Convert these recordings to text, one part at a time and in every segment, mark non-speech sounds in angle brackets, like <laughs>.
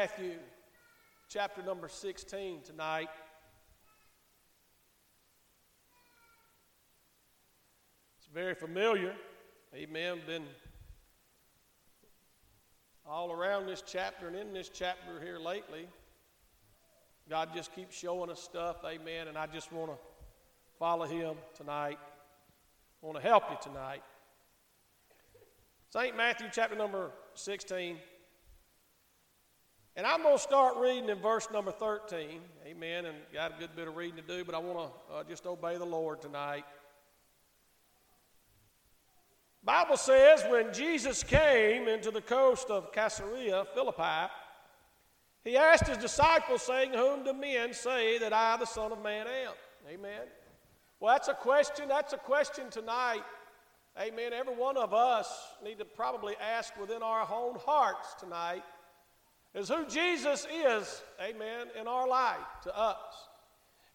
Matthew chapter number 16 tonight. It's very familiar. Amen. Been all around this chapter and in this chapter here lately. God just keeps showing us stuff. Amen. And I just want to follow Him tonight. I want to help you tonight. St. Matthew chapter number 16. And I'm going to start reading in verse number 13. Amen. And got a good bit of reading to do, but I want to uh, just obey the Lord tonight. Bible says when Jesus came into the coast of Caesarea Philippi, he asked his disciples, saying, Whom do men say that I, the Son of Man, am? Amen. Well, that's a question. That's a question tonight. Amen. Every one of us need to probably ask within our own hearts tonight is who Jesus is, amen, in our life to us.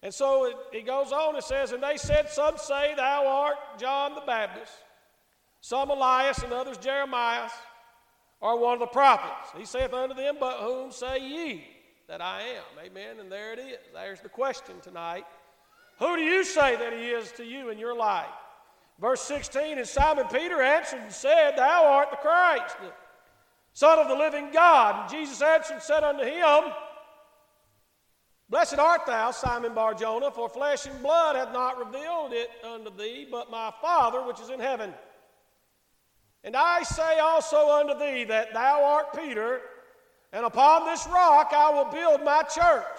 And so it, he goes on, it says, And they said, Some say thou art John the Baptist, some Elias, and others Jeremiah, or one of the prophets. He saith unto them, But whom say ye that I am? Amen. And there it is. There's the question tonight. Who do you say that he is to you in your life? Verse 16, and Simon Peter answered and said, Thou art the Christ Son of the living God. And Jesus answered and said unto him, Blessed art thou, Simon Barjona, for flesh and blood hath not revealed it unto thee, but my Father which is in heaven. And I say also unto thee that thou art Peter, and upon this rock I will build my church,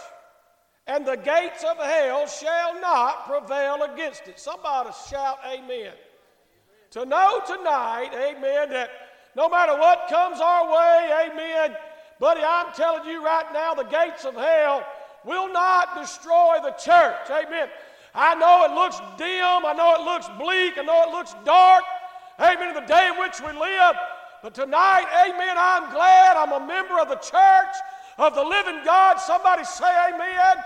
and the gates of hell shall not prevail against it. Somebody shout, Amen. To know tonight, amen, that no matter what comes our way, amen. Buddy, I'm telling you right now, the gates of hell will not destroy the church. Amen. I know it looks dim. I know it looks bleak. I know it looks dark. Amen. In the day in which we live. But tonight, amen, I'm glad I'm a member of the church of the living God. Somebody say amen.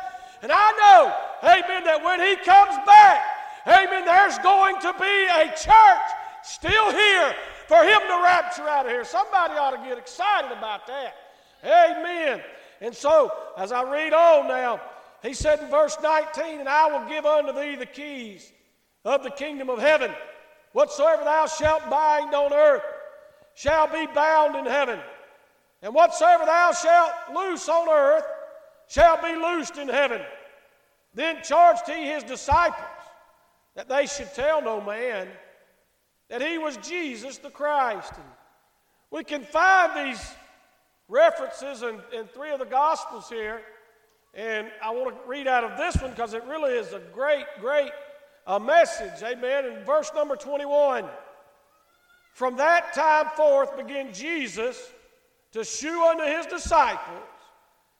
And I know, amen, that when he comes back, amen, there's going to be a church still here for him to rapture out of here. Somebody ought to get excited about that. Amen. And so, as I read on now, he said in verse 19, And I will give unto thee the keys of the kingdom of heaven. Whatsoever thou shalt bind on earth shall be bound in heaven. And whatsoever thou shalt loose on earth shall be loosed in heaven. Then charged he his disciples that they should tell no man that he was Jesus the Christ. And we can find these references in, in three of the Gospels here. And I want to read out of this one because it really is a great, great uh, message. Amen. In verse number 21, from that time forth began Jesus to shew unto his disciples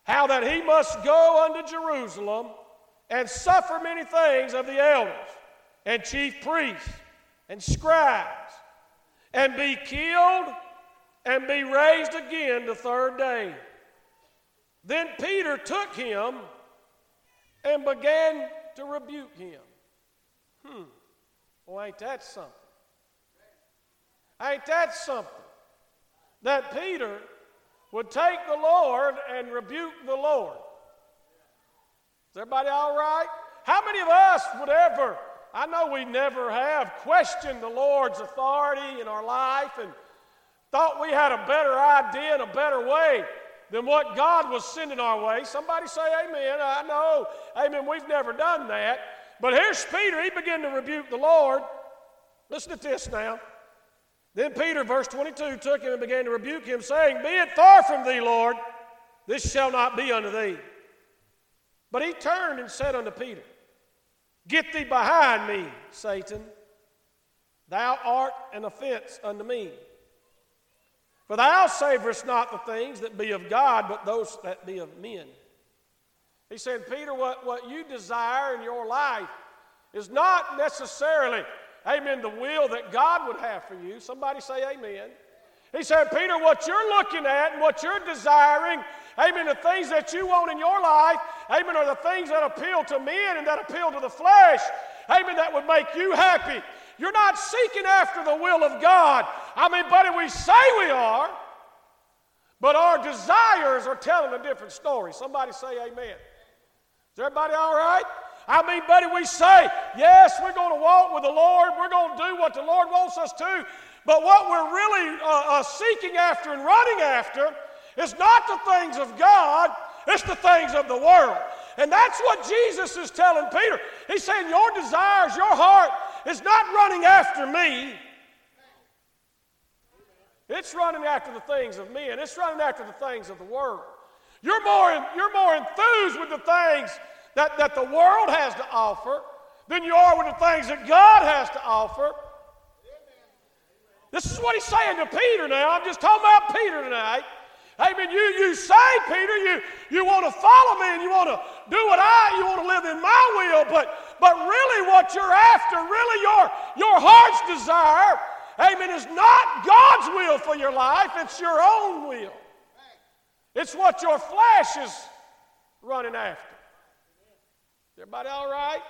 how that he must go unto Jerusalem and suffer many things of the elders and chief priests and scribes, and be killed and be raised again the third day. Then Peter took him and began to rebuke him. Hmm. Well, ain't that something? Ain't that something? That Peter would take the Lord and rebuke the Lord. Is everybody all right? How many of us would ever I know we never have questioned the Lord's authority in our life and thought we had a better idea and a better way than what God was sending our way. Somebody say amen. I know. Amen. We've never done that. But here's Peter. He began to rebuke the Lord. Listen to this now. Then Peter, verse 22, took him and began to rebuke him, saying, Be it far from thee, Lord, this shall not be unto thee. But he turned and said unto Peter, Get thee behind me, Satan. Thou art an offense unto me. For thou savorest not the things that be of God, but those that be of men. He said, Peter, what, what you desire in your life is not necessarily, amen, the will that God would have for you. Somebody say amen. He said, Peter, what you're looking at and what you're desiring Amen. The things that you want in your life, amen, are the things that appeal to men and that appeal to the flesh. Amen. That would make you happy. You're not seeking after the will of God. I mean, buddy, we say we are, But our desires are telling a different story. Somebody say amen. Is everybody all right? I mean, buddy, we say, yes, we're going to walk with the Lord. We're going to do what the Lord wants us to. But what we're really uh, uh, seeking after and running after is not the things of God, it's the things of the world. And that's what Jesus is telling Peter. He's saying, Your desires, your heart is not running after me. It's running after the things of men. It's running after the things of the world. You're more, you're more enthused with the things that, that the world has to offer than you are with the things that God has to offer. This is what he's saying to Peter now. I'm just talking about Peter tonight. Amen. You, you say, Peter, you, you want to follow me and you want to do what I, you want to live in my will, but, but really what you're after, really your, your heart's desire, amen, is not God's will for your life, it's your own will. It's what your flesh is running after. Everybody all right?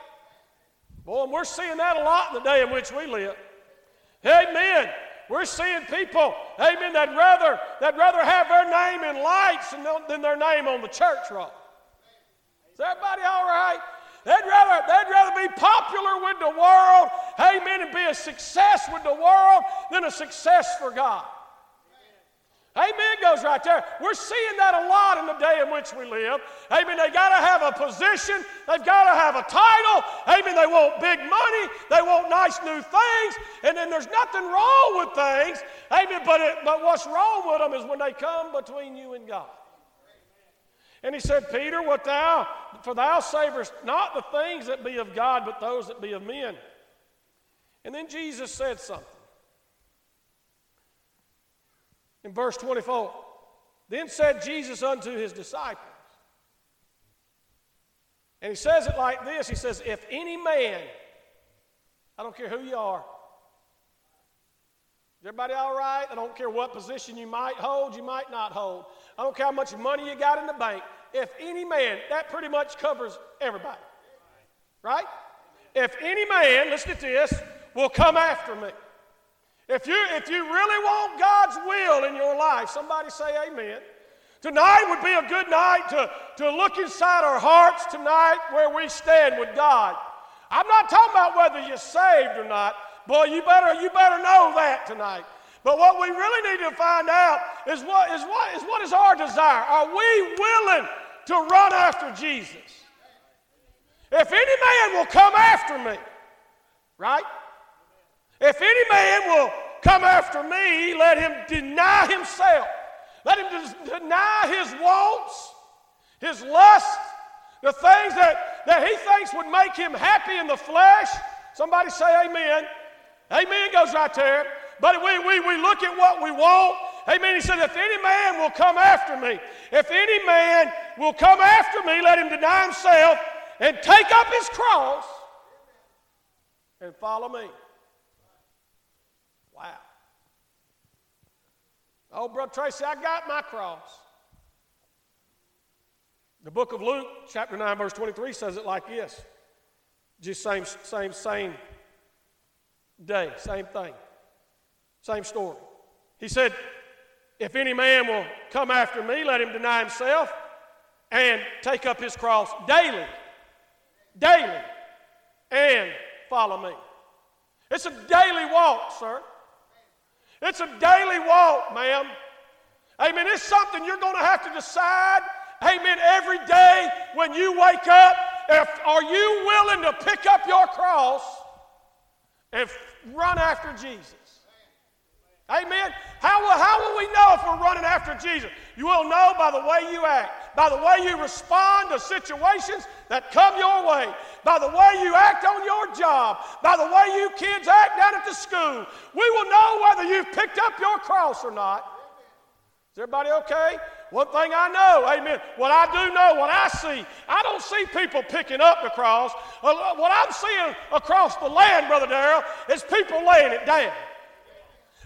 Boy, we're seeing that a lot in the day in which we live. Amen. We're seeing people, amen, that rather, that rather have their name in lights than their name on the church roll. Is everybody all right? They'd rather, they'd rather be popular with the world, amen, and be a success with the world than a success for God. Amen goes right there. We're seeing that a lot in the day in which we live. Amen. They got to have a position. They've got to have a title. Amen. They want big money. They want nice new things. And then there's nothing wrong with things. Amen. But, it, but what's wrong with them is when they come between you and God. And he said, Peter, what thou, for thou savorest not the things that be of God, but those that be of men. And then Jesus said something. In verse 24, then said Jesus unto his disciples, and he says it like this He says, If any man, I don't care who you are, is everybody all right? I don't care what position you might hold, you might not hold. I don't care how much money you got in the bank. If any man, that pretty much covers everybody. Right? If any man, listen to this, will come after me. If you, if you really want God's will in your life, somebody say amen. Tonight would be a good night to, to look inside our hearts tonight where we stand with God. I'm not talking about whether you're saved or not. Boy, you better, you better know that tonight. But what we really need to find out is what is, what is, what is our desire? Are we willing to run after Jesus? If any man will come after me, right? If any man will come after me, let him deny himself. Let him deny his wants, his lusts, the things that, that he thinks would make him happy in the flesh. Somebody say amen. Amen goes right there. But we, we, we look at what we want. Amen. He said, if any man will come after me, if any man will come after me, let him deny himself and take up his cross and follow me. Wow. Oh, Brother Tracy, I got my cross. The book of Luke, chapter 9, verse 23, says it like this. Just same, same, same day, same thing, same story. He said, If any man will come after me, let him deny himself and take up his cross daily, daily, and follow me. It's a daily walk, sir. It's a daily walk, ma'am. Amen. It's something you're going to have to decide, amen, every day when you wake up. If, are you willing to pick up your cross and run after Jesus? Amen. How will, how will we know if we're running after Jesus? You will know by the way you act, by the way you respond to situations that come your way, by the way you act on your job, by the way you kids act down at the school. We will know whether you've picked up your cross or not. Is everybody okay? One thing I know, amen, what I do know, what I see, I don't see people picking up the cross. Uh, what I'm seeing across the land, Brother Darrell, is people laying it down.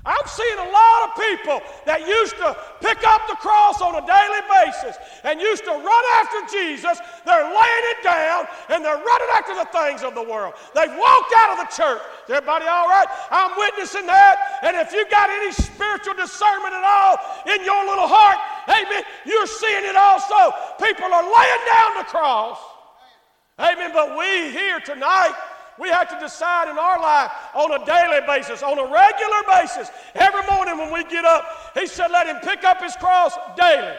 I'm seeing a lot of people that used to pick up the cross on a daily basis and used to run after Jesus. They're laying it down and they're running after the things of the world. They've walked out of the church. Is everybody all right? I'm witnessing that. And if you've got any spiritual discernment at all in your little heart, amen, you're seeing it also. People are laying down the cross. Amen. But we here tonight, we have to decide in our life on a daily basis, on a regular basis. Every morning when we get up, he said, let him pick up his cross daily.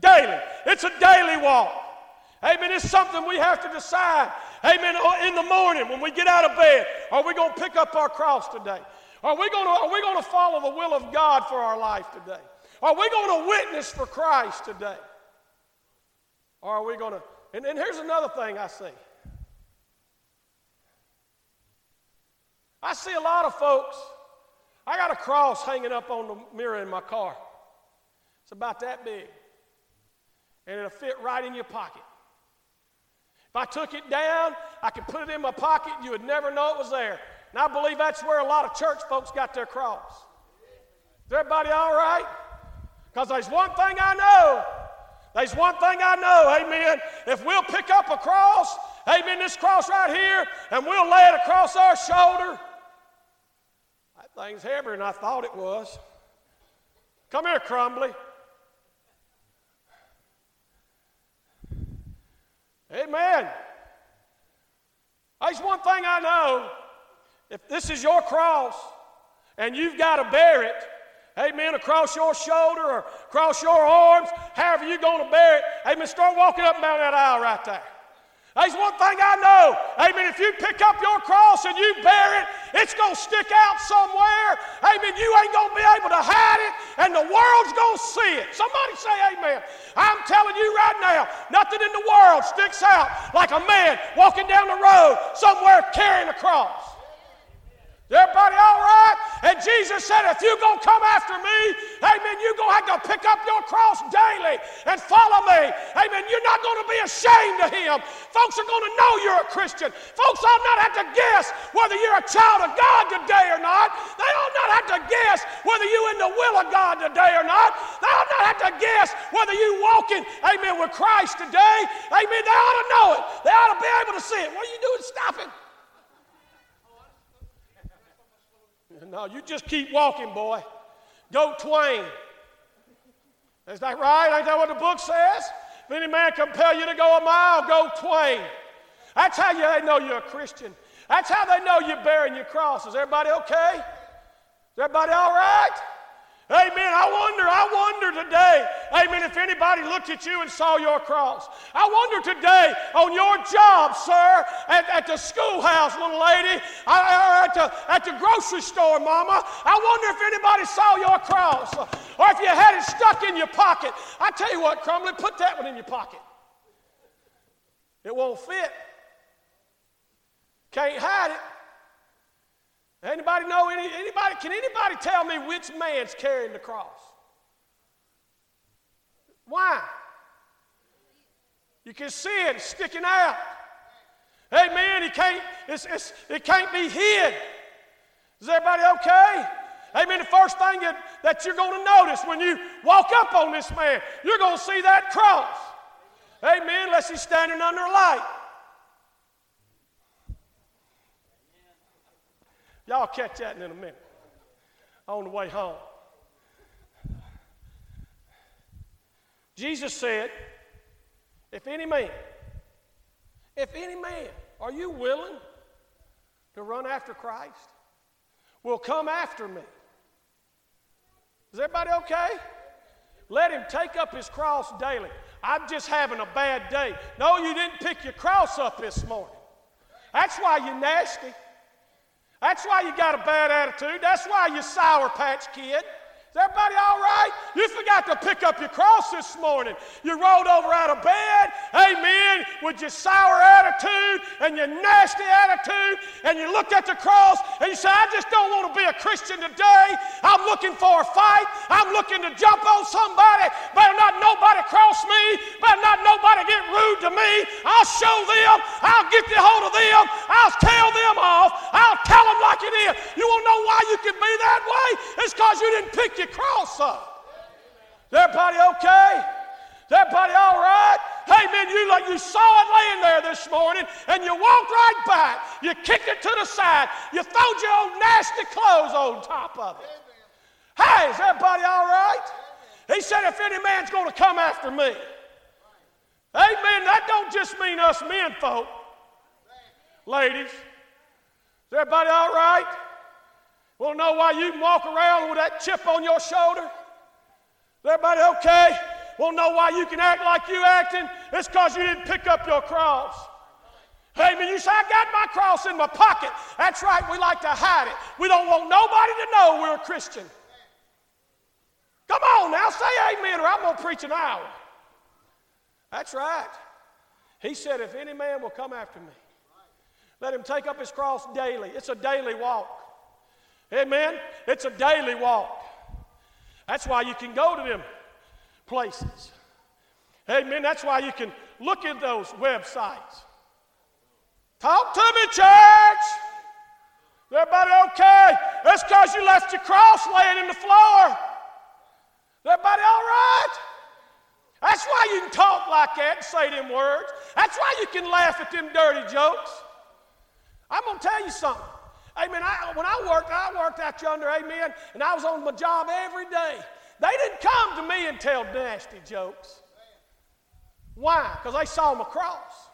Daily. It's a daily walk. Amen. It's something we have to decide. Amen. Uh, in the morning when we get out of bed, are we going to pick up our cross today? Are we going to, are we going to follow the will of God for our life today? Are we going to witness for Christ today? Or are we going to and, and here's another thing I see I see a lot of folks. I got a cross hanging up on the mirror in my car. It's about that big. And it'll fit right in your pocket. If I took it down, I could put it in my pocket, you would never know it was there. And I believe that's where a lot of church folks got their cross. Is everybody all right? Because there's one thing I know there's one thing I know, amen. If we'll pick up a cross, amen, this cross right here, and we'll lay it across our shoulder, thing's heavier than I thought it was. Come here, Crumbly. Amen. There's one thing I know. If this is your cross and you've got to bear it, Amen. Across your shoulder or across your arms, however you're going to bear it. Amen. Start walking up and down that aisle right there. There's one thing I know. Amen. If you pick up your cross and you bear it, it's going to stick out somewhere. Amen. You ain't going to be able to hide it, and the world's going to see it. Somebody say amen. I'm telling you right now, nothing in the world sticks out like a man walking down the road somewhere carrying a cross. Everybody all right? And Jesus said, if you're going to come after me, amen, you're going to have to pick up your cross daily and follow me. Amen. You're not going to be ashamed of him. Folks are going to know you're a Christian. Folks ought not have to guess whether you're a child of God today or not. They ought not have to guess whether you're in the will of God today or not. They ought not have to guess whether you're walking, amen, with Christ today. Amen. They ought to know it. They ought to be able to see it. What are you doing? Stop it. No, you just keep walking, boy. Go twain. Is that right? Ain't that what the book says? If any man compel you to go a mile, go twain. That's how you they know you're a Christian. That's how they know you're bearing your cross. Is everybody okay? Is everybody all right? Amen. I wonder, I wonder today, amen, if anybody looked at you and saw your cross. I wonder today on your job, sir, at, at the schoolhouse, little lady, or at the, at the grocery store, mama. I wonder if anybody saw your cross or if you had it stuck in your pocket. I tell you what, Crumbly, put that one in your pocket. It won't fit. Can't hide it. Anybody know any, anybody, can anybody tell me which man's carrying the cross? Why? You can see it sticking out. Amen. It can't, it's, it's, it can't be hid. Is everybody okay? Amen. The first thing that, that you're going to notice when you walk up on this man, you're going to see that cross. Amen. Unless he's standing under a light. Y'all catch that in a minute on the way home. Jesus said, If any man, if any man, are you willing to run after Christ? Will come after me. Is everybody okay? Let him take up his cross daily. I'm just having a bad day. No, you didn't pick your cross up this morning. That's why you're nasty. That's why you got a bad attitude. That's why you're Sour Patch Kid. Is everybody all right? You forgot to pick up your cross this morning. You rolled over out of bed, amen, with your sour attitude and your nasty attitude, and you looked at the cross and you said, I just don't want to be a Christian today. I'm looking for a fight. I'm looking to jump on somebody. Better not nobody cross me. Better not nobody get rude to me. I'll show them. I'll get the hold of them. I'll tell them off. I'll tell them like it is. You want to know why you can be that way? It's because you didn't pick your cross up. Is everybody okay? Is everybody all right? Hey man, you like you saw it laying there this morning, and you walked right back. You kicked it to the side. You throwed your old nasty clothes on top of it. Hey, is everybody all right? He said, if any man's going to come after me. Amen. That don't just mean us men folk. Ladies. Is everybody all right? Want to know why you can walk around with that chip on your shoulder? Is everybody okay? Want to know why you can act like you acting? It's because you didn't pick up your cross. Amen. You say, I got my cross in my pocket. That's right, we like to hide it. We don't want nobody to know we're a Christian. Come on now, say amen, or I'm going to preach an hour. That's right. He said, If any man will come after me, let him take up his cross daily. It's a daily walk. Amen. It's a daily walk. That's why you can go to them places. Amen. That's why you can look at those websites. Talk to me, church. Everybody okay? That's because you left your cross laying in the floor. Everybody all right? That's why you can talk like that and say them words. That's why you can laugh at them dirty jokes. I'm going to tell you something. Amen. I, when I worked, I worked out yonder, amen, and I was on my job every day. They didn't come to me and tell nasty jokes. Why? Because they saw my cross.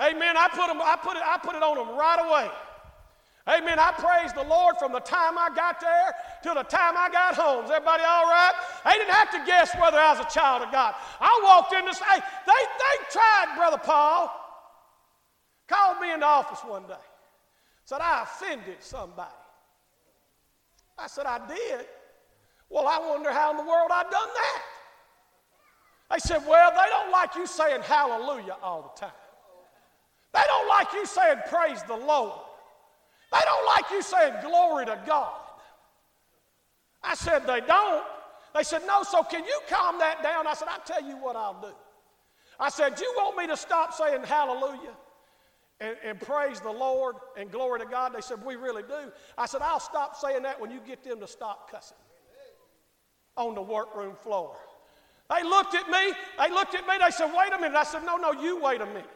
Amen. I put, them, I, put it, I put it on them right away. Amen. I praise the Lord from the time I got there till the time I got home. Is everybody all right? They didn't have to guess whether I was a child of God. I walked in this, hey, they, they tried, Brother Paul. Called me in the office one day. Said, I offended somebody. I said, I did. Well, I wonder how in the world I done that. They said, Well, they don't like you saying hallelujah all the time. They don't like you saying praise the Lord. They don't like you saying glory to God. I said, They don't. They said, No, so can you calm that down? I said, I'll tell you what I'll do. I said, You want me to stop saying hallelujah and, and praise the Lord and glory to God? They said, We really do. I said, I'll stop saying that when you get them to stop cussing on the workroom floor. They looked at me. They looked at me. They said, Wait a minute. I said, No, no, you wait a minute.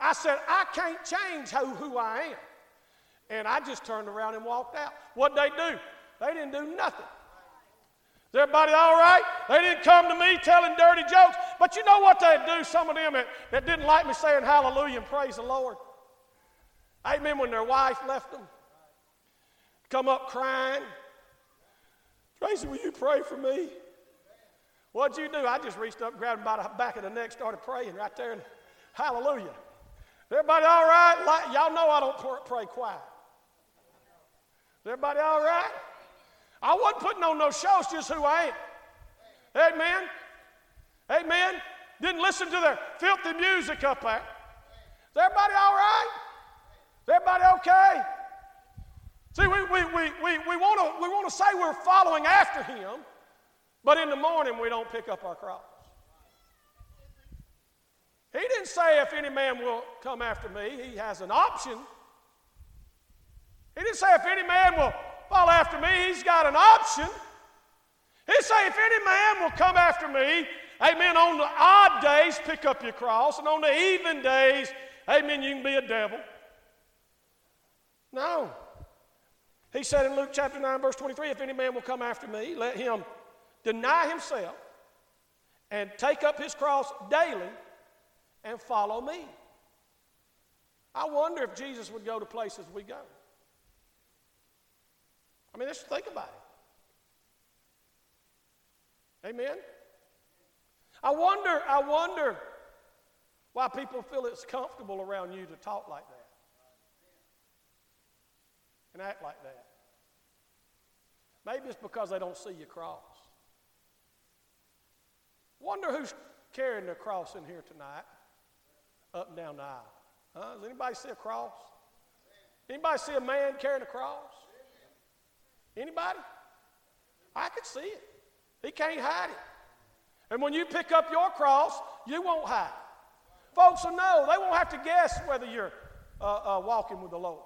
I said, I can't change who, who I am. And I just turned around and walked out. What'd they do? They didn't do nothing. Is everybody all right? They didn't come to me telling dirty jokes. But you know what they'd do, some of them that, that didn't like me saying hallelujah and praise the Lord? Amen. When their wife left them, come up crying. Tracy, will you pray for me? What'd you do? I just reached up, grabbed him by the back of the neck, started praying right there, and hallelujah. Everybody all right? Y'all know I don't pray quiet. Is everybody all right? I wasn't putting on no shows, just who I am. Amen. Amen. Didn't listen to their filthy music up there. Is everybody all right? Is everybody okay? See, we, we, we, we, we want to we wanna say we're following after him, but in the morning we don't pick up our cross. He didn't say, if any man will come after me, he has an option. He didn't say, if any man will follow after me, he's got an option. He say, if any man will come after me, amen, on the odd days, pick up your cross, and on the even days, amen, you can be a devil. No. He said in Luke chapter 9, verse 23, if any man will come after me, let him deny himself and take up his cross daily and follow me. I wonder if Jesus would go to places we go. I mean, let's think about it. Amen. I wonder, I wonder why people feel it's comfortable around you to talk like that and act like that. Maybe it's because they don't see your cross. Wonder who's carrying their cross in here tonight up and down the aisle. Huh? Does anybody see a cross? Anybody see a man carrying a cross? Anybody? I can see it. He can't hide it. And when you pick up your cross, you won't hide. Folks will know. They won't have to guess whether you're uh, uh, walking with the Lord.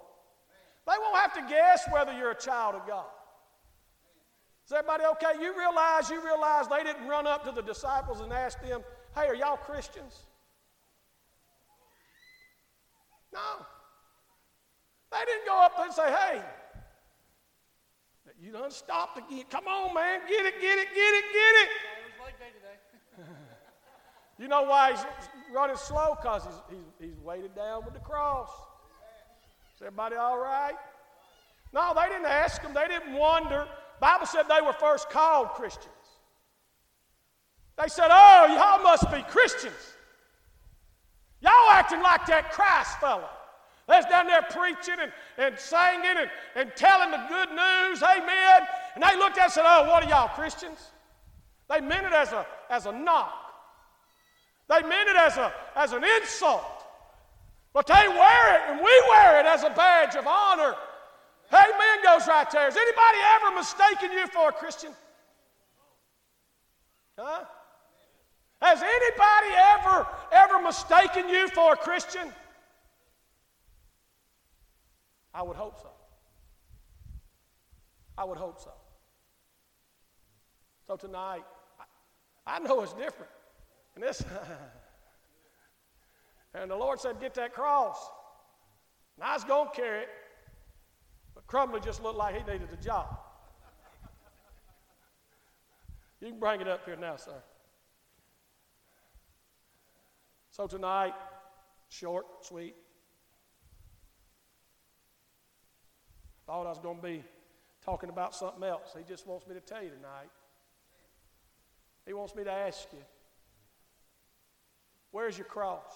They won't have to guess whether you're a child of God. Is everybody okay? You realize, you realize they didn't run up to the disciples and ask them, hey, are y'all Christians? No. They didn't go up and say, hey, You done stopped again. Come on, man. Get it, get it, get it, get it. <laughs> You know why he's running slow? Because he's, he's, he's weighted down with the cross. Is everybody all right? No, they didn't ask him. They didn't wonder. Bible said they were first called Christians. They said, oh, y'all must be Christians. Y'all acting like that Christ fellow. Was down there preaching and, and singing and, and telling the good news, amen. And they looked at us and said, oh, what are y'all, Christians? They meant it as a, as a knock. They meant it as, a, as an insult. But they wear it, and we wear it as a badge of honor. Amen goes right there. Has anybody ever mistaken you for a Christian? Huh? Has anybody ever, ever mistaken you for a Christian? I would hope so. I would hope so. So tonight, I, I know it's different. And this, <laughs> and the Lord said, Get that cross. And I was going to carry it, but Crumbly just looked like he needed a job. you can bring it up here now, sir. So tonight, short, sweet. Thought I was going to be talking about something else. He just wants me to tell you tonight. He wants me to ask you Where's your cross?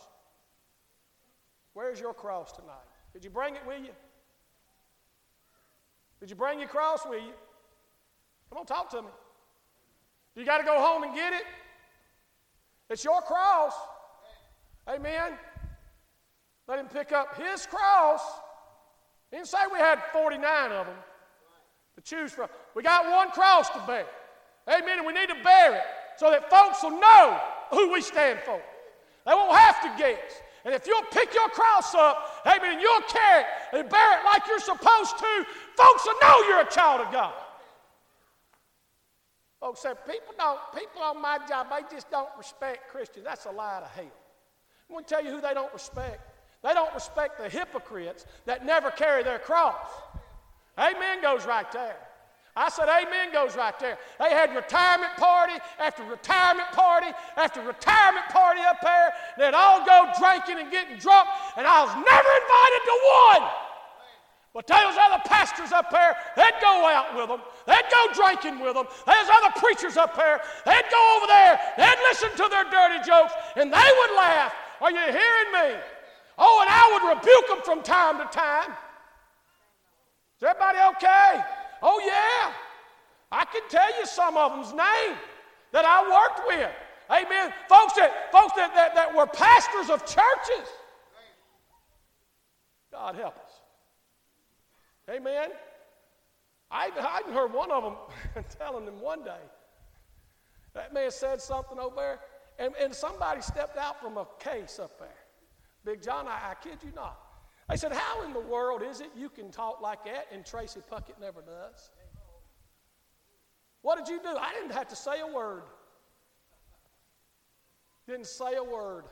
Where's your cross tonight? Did you bring it with you? Did you bring your cross with you? Come on, talk to me. You got to go home and get it? It's your cross. Amen. Let him pick up his cross. Didn't say we had 49 of them to choose from. We got one cross to bear. Amen. And we need to bear it so that folks will know who we stand for. They won't have to guess. And if you'll pick your cross up, amen, and you'll carry it and bear it like you're supposed to, folks will know you're a child of God. Folks say, people don't, people on my job, they just don't respect Christians. That's a lie to hell. I'm going to tell you who they don't respect. They don't respect the hypocrites that never carry their cross. Amen goes right there. I said, Amen goes right there. They had retirement party after retirement party after retirement party up there. They'd all go drinking and getting drunk, and I was never invited to one. But those other pastors up there, they'd go out with them. They'd go drinking with them. There's other preachers up there. They'd go over there. They'd listen to their dirty jokes, and they would laugh. Are you hearing me? Oh, and I would rebuke them from time to time. Is everybody okay? Oh, yeah. I can tell you some of them's name that I worked with. Amen. Folks that, folks that, that, that were pastors of churches. God help us. Amen. I, I heard one of them <laughs> telling them one day. That man said something over there, and, and somebody stepped out from a case up there. Big John, I, I kid you not. I said, How in the world is it you can talk like that and Tracy Puckett never does? What did you do? I didn't have to say a word. Didn't say a word.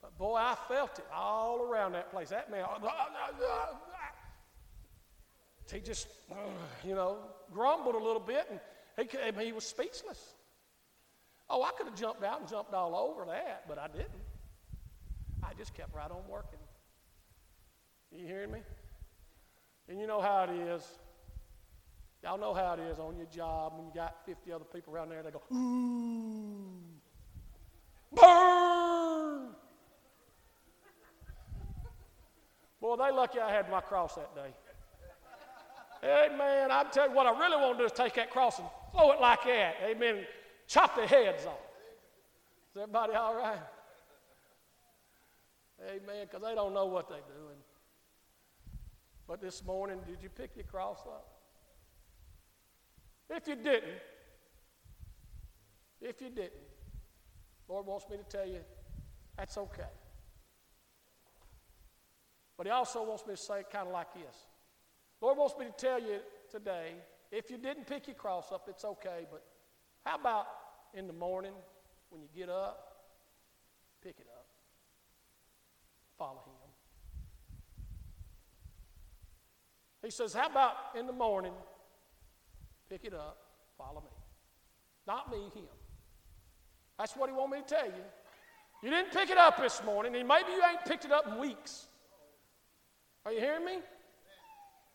But boy, I felt it all around that place. That man, he just, you know, grumbled a little bit and he, he was speechless. Oh, I could have jumped out and jumped all over that, but I didn't. Just kept right on working. You hearing me? And you know how it is. Y'all know how it is on your job when you got 50 other people around there, they go, ooh, burn. Boy, they lucky I had my cross that day. Amen. I tell you what, I really want to do is take that cross and throw it like that. Amen. Chop their heads off. Is everybody all right? Amen. Because they don't know what they're doing. But this morning, did you pick your cross up? If you didn't, if you didn't, Lord wants me to tell you that's okay. But He also wants me to say it kind of like this. Lord wants me to tell you today if you didn't pick your cross up, it's okay. But how about in the morning when you get up, pick it up, follow Him. He says, How about in the morning Pick it up, follow me. Not me, him. That's what he want me to tell you. You didn't pick it up this morning, and maybe you ain't picked it up in weeks. Are you hearing me?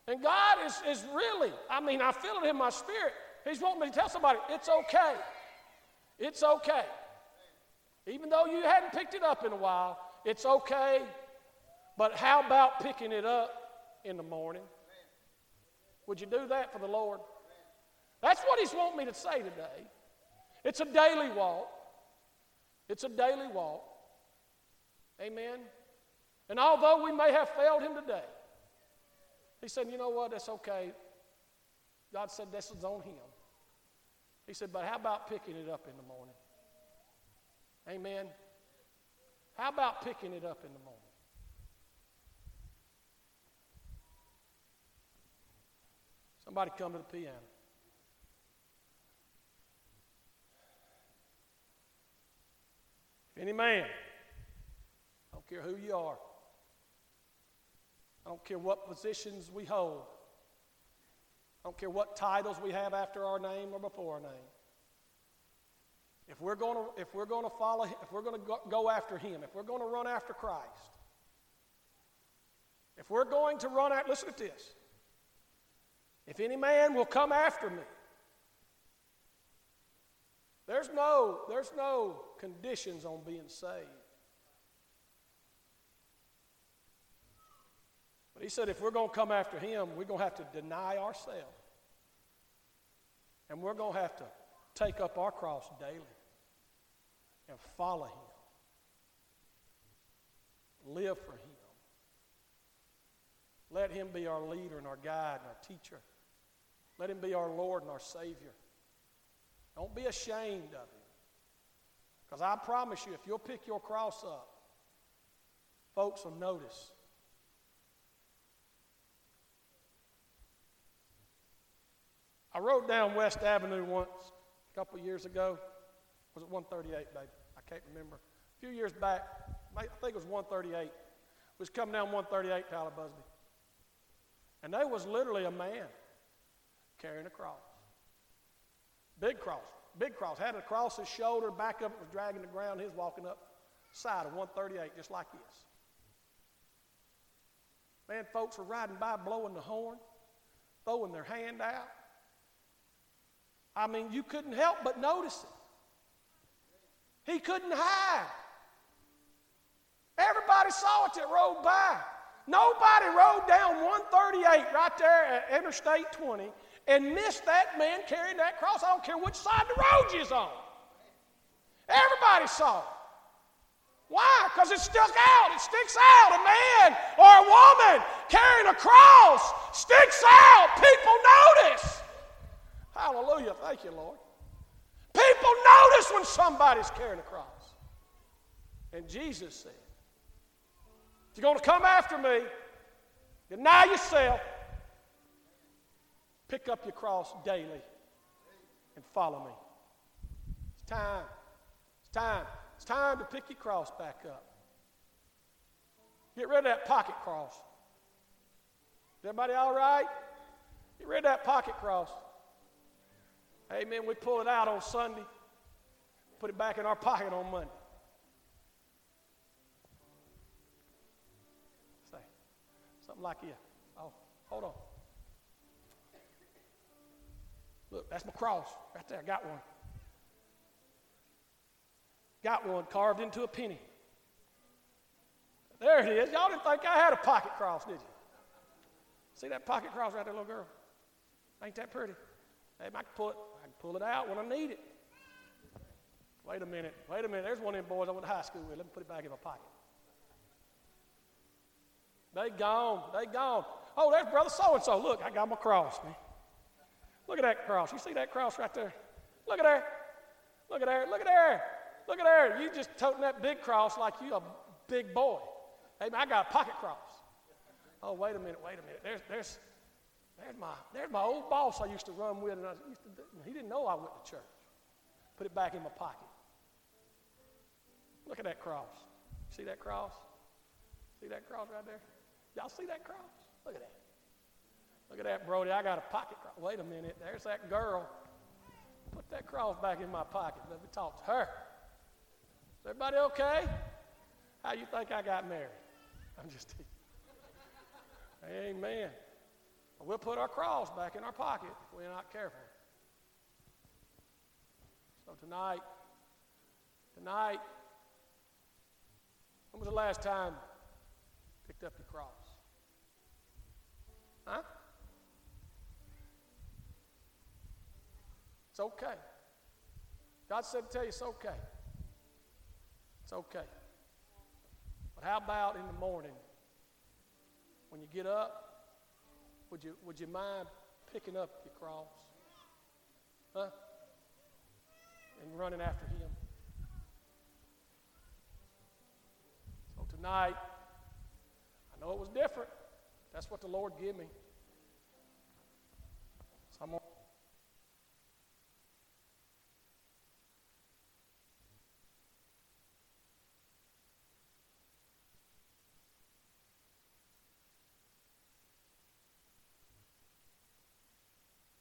And God is, is really, I mean, I feel it in my spirit. He's wanting me to tell somebody, it's okay. It's okay. Even though you hadn't picked it up in a while, it's okay. But how about picking it up in the morning? Would you do that for the Lord? That's what He's wanting me to say today. It's a daily walk. It's a daily walk. Amen. And although we may have failed Him today, He said, you know what? That's okay. God said this is on Him. He said, but how about picking it up in the morning? Amen. How about picking it up in the morning? Somebody come to the piano. Any man, I don't care who you are, I don't care what positions we hold, I don't care what titles we have after our name or before our name. If we're going to, if we're going to follow, if we're going to go, after Him, if we're going to run after Christ, if we're going to run out, listen to this. If any man will come after me, there's no, there's no conditions on being saved. But he said if we're going to come after him, we're going to have to deny ourselves. And we're going to have to take up our cross daily and follow him. Live for him. Let him be our leader and our guide and our teacher. Let him be our Lord and our Savior. Don't be ashamed of him. Because I promise you, if you'll pick your cross up, folks will notice. I rode down West Avenue once a couple years ago. Was it 138, baby? I can't remember. A few years back, I think it was 138. It Was coming down 138 Tyler Busby. And there was literally a man carrying a cross. Big cross, big cross. Had it across his shoulder, back up, was dragging the ground. He was walking up side of 138 just like this. Man, folks were riding by blowing the horn, throwing their hand out. I mean, you couldn't help but notice it. He couldn't hide. Everybody saw it that rode by. Nobody rode down 138 right there at Interstate 20 and missed that man carrying that cross. I don't care which side the road you's on. Everybody saw it. Why? Because it stuck out. It sticks out. A man or a woman carrying a cross sticks out. People notice. Hallelujah. Thank you, Lord. People notice when somebody's carrying a cross. And Jesus said, if you're going to come after me, deny yourself, Pick up your cross daily and follow me. It's time. It's time. It's time to pick your cross back up. Get rid of that pocket cross. Is everybody all right? Get rid of that pocket cross. Amen. We pull it out on Sunday, put it back in our pocket on Monday. Say something like you. Oh, hold on. Look, that's my cross right there. I got one. Got one carved into a penny. There it is. Y'all didn't think I had a pocket cross, did you? See that pocket cross right there, little girl? Ain't that pretty? Hey, I can pull it. I can pull it out when I need it. Wait a minute. Wait a minute. There's one of them boys I went to high school with. Let me put it back in my pocket. They gone. They gone. Oh, there's brother so and so. Look, I got my cross, man. Look at that cross. You see that cross right there? Look at there. Look at there. Look at there. Look at there. You just toting that big cross like you a big boy. Hey, man, I got a pocket cross. Oh, wait a minute, wait a minute. There's, there's, there's my, there's my old boss I used to run with, and I used to, he didn't know I went to church. Put it back in my pocket. Look at that cross. See that cross? See that cross right there? Y'all see that cross? Look at that. Look at that, Brody. I got a pocket cross. Wait a minute. There's that girl. Put that cross back in my pocket. Let me talk to her. Is everybody okay? How you think I got married? I'm just teasing. Amen. We'll put our cross back in our pocket if we're not careful. So tonight, tonight, when was the last time you picked up your cross? Huh? It's okay. God said to tell you it's okay. It's okay. But how about in the morning when you get up? Would you, would you mind picking up your cross? Huh? And running after Him. So tonight, I know it was different. That's what the Lord gave me. So I'm gonna